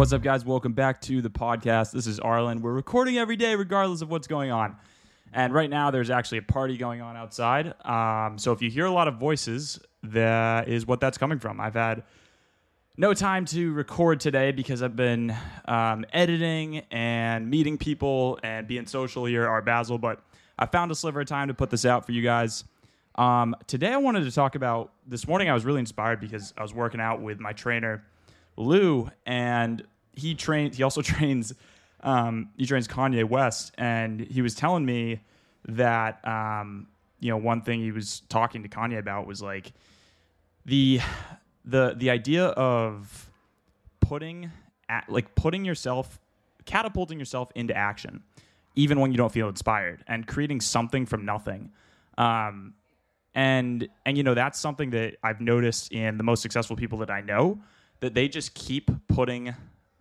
What's up, guys? Welcome back to the podcast. This is Arlen. We're recording every day, regardless of what's going on. And right now, there's actually a party going on outside. Um, so if you hear a lot of voices, that is what that's coming from. I've had no time to record today because I've been um, editing and meeting people and being social here at Art Basel. But I found a sliver of time to put this out for you guys. Um, today, I wanted to talk about this morning. I was really inspired because I was working out with my trainer, Lou, and he trains. He also trains. Um, he trains Kanye West, and he was telling me that um, you know one thing he was talking to Kanye about was like the the the idea of putting at, like putting yourself catapulting yourself into action even when you don't feel inspired and creating something from nothing um, and and you know that's something that I've noticed in the most successful people that I know that they just keep putting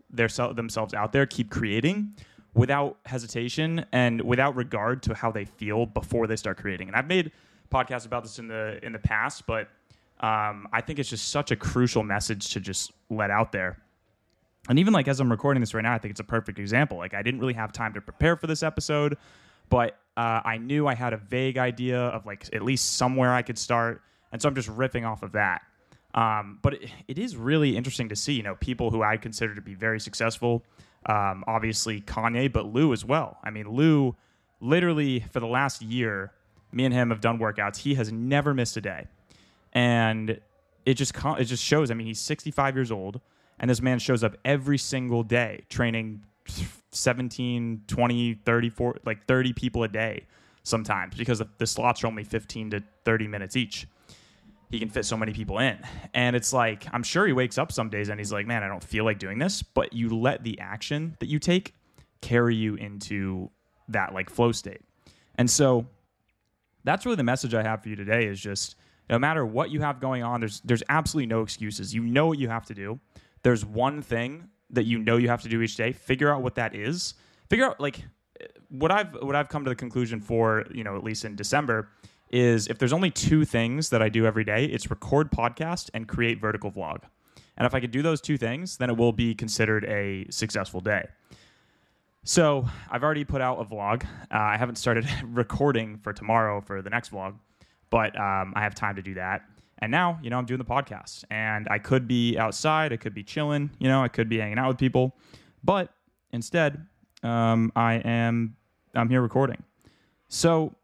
their themselves out there keep creating without hesitation and without regard to how they feel before they start creating and I've made podcasts about this in the in the past but um, I think it's just such a crucial message to just let out there. And even like as I'm recording this right now, I think it's a perfect example. Like I didn't really have time to prepare for this episode, but uh, I knew I had a vague idea of like at least somewhere I could start, and so I'm just riffing off of that. Um, but it, it is really interesting to see, you know, people who I consider to be very successful. Um, obviously Kanye, but Lou as well. I mean, Lou, literally for the last year, me and him have done workouts. He has never missed a day and it just it just shows. I mean, he's 65 years old, and this man shows up every single day training 17, 20, 30, 40, like 30 people a day sometimes because the slots are only 15 to 30 minutes each. He can fit so many people in. And it's like, I'm sure he wakes up some days and he's like, man, I don't feel like doing this. But you let the action that you take carry you into that like flow state. And so that's really the message I have for you today is just no matter what you have going on, there's there's absolutely no excuses. You know what you have to do. There's one thing that you know you have to do each day. Figure out what that is. Figure out like what I've what I've come to the conclusion for, you know, at least in December is if there's only two things that I do every day, it's record podcast and create vertical vlog. And if I could do those two things, then it will be considered a successful day. So I've already put out a vlog. Uh, I haven't started recording for tomorrow for the next vlog, but um, I have time to do that. And now, you know, I'm doing the podcast, and I could be outside, I could be chilling, you know, I could be hanging out with people, but instead, um, I am I'm here recording. So,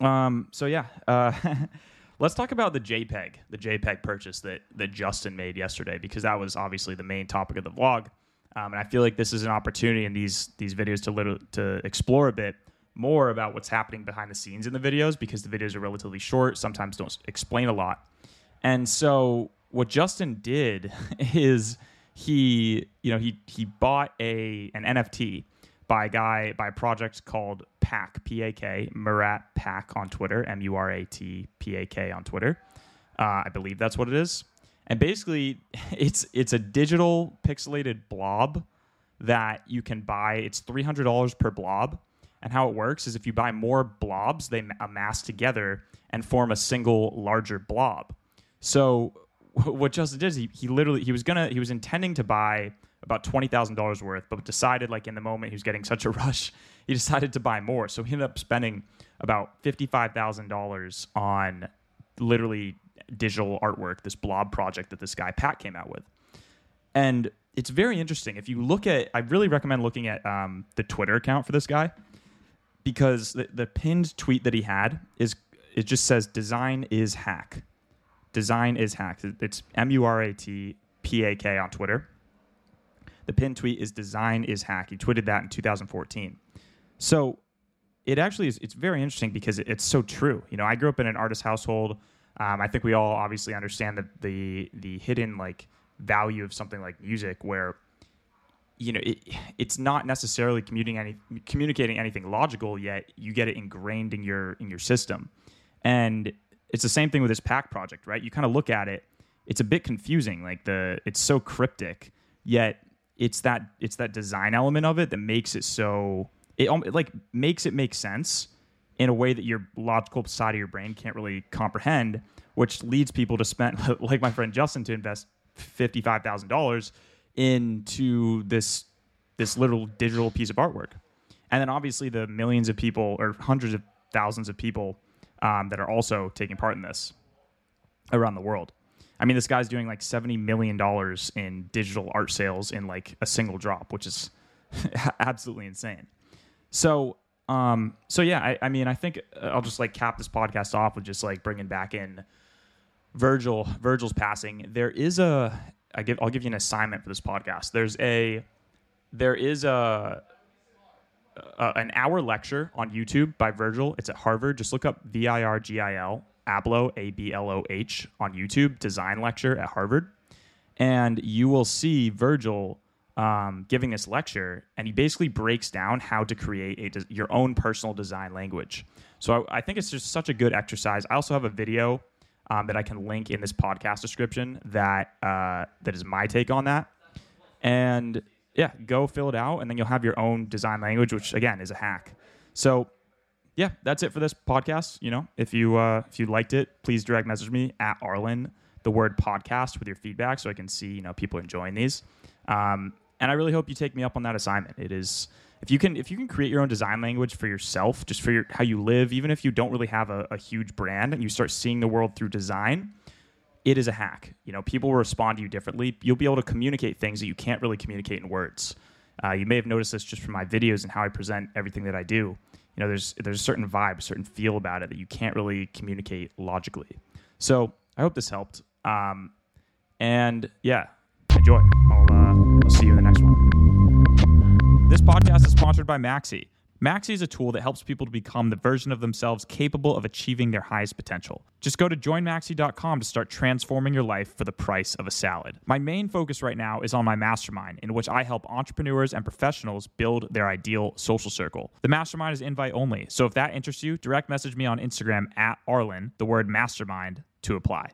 um, so yeah, uh, let's talk about the JPEG, the JPEG purchase that that Justin made yesterday, because that was obviously the main topic of the vlog. Um, and I feel like this is an opportunity in these these videos to little, to explore a bit more about what's happening behind the scenes in the videos because the videos are relatively short, sometimes don't explain a lot. And so what Justin did is he, you know, he he bought a an NFT by a guy by a project called Pak P A K Murat Pak on Twitter M U R A T P A K on Twitter. Uh, I believe that's what it is. And basically, it's it's a digital pixelated blob that you can buy. It's three hundred dollars per blob, and how it works is if you buy more blobs, they amass together and form a single larger blob. So what Justin did is he, he literally he was gonna he was intending to buy about twenty thousand dollars worth, but decided like in the moment he was getting such a rush, he decided to buy more. So he ended up spending about fifty five thousand dollars on literally digital artwork, this blob project that this guy Pak came out with. And it's very interesting. If you look at, I really recommend looking at um, the Twitter account for this guy because the, the pinned tweet that he had is it just says design is hack. Design is hack. It's M U R A T P A K on Twitter. The pinned tweet is design is hack. He tweeted that in 2014. So it actually is it's very interesting because it's so true. You know, I grew up in an artist household. Um, I think we all obviously understand the the the hidden like value of something like music where you know, it, it's not necessarily communicating any, communicating anything logical yet. You get it ingrained in your in your system, and it's the same thing with this Pak project, right? You kind of look at it; it's a bit confusing. Like the it's so cryptic, yet it's that it's that design element of it that makes it so it, it like makes it make sense in a way that your logical side of your brain can't really comprehend, which leads people to spend, like my friend Justin, to invest fifty five thousand dollars into this this little digital piece of artwork. And then obviously the millions of people or hundreds of thousands of people um, that are also taking part in this around the world. I mean, this guy's doing like seventy million dollars in digital art sales in like a single drop, which is absolutely insane. So, um, so yeah, I, I mean, I think I'll just like cap this podcast off with just like bringing back in Virgil. Virgil's passing. There is a. I give. I'll give you an assignment for this podcast. There's a. There is a. a an hour lecture on YouTube by Virgil. It's at Harvard. Just look up V I R G I L Abloh A B L O H on YouTube. Design lecture at Harvard, and you will see Virgil um, giving this lecture, and he basically breaks down how to create a your own personal design language. So I, I, think it's just such a good exercise. I also have a video um, that I can link in this podcast description that uh, that is my take on that. And yeah, go fill it out, and then you'll have your own design language, which again is a hack. So yeah, that's it for this podcast. You know, if you uh, if you liked it, please direct message me at Arlen the word podcast with your feedback, so I can see you know people enjoying these. Um, and I really hope you take me up on that assignment. It is if you can if you can create your own design language for yourself, just for your how you live, even if you don't really have a, a huge brand and you start seeing the world through design, it is a hack. You know, people will respond to you differently. You'll be able to communicate things that you can't really communicate in words. Uh, you may have noticed this just from my videos and how I present everything that I do. You know, there's there's a certain vibe, a certain feel about it that you can't really communicate logically. So I hope this helped. Um, and yeah, enjoy. I'll, uh, I'll see you in the next one. This podcast is sponsored by Maxi. Maxi is a tool that helps people to become the version of themselves capable of achieving their highest potential. Just go to joinmaxi.com to start transforming your life for the price of a salad. My main focus right now is on my mastermind, in which I help entrepreneurs and professionals build their ideal social circle. The mastermind is invite only, so if that interests you, direct message me on Instagram at Arlen, the word mastermind, to apply.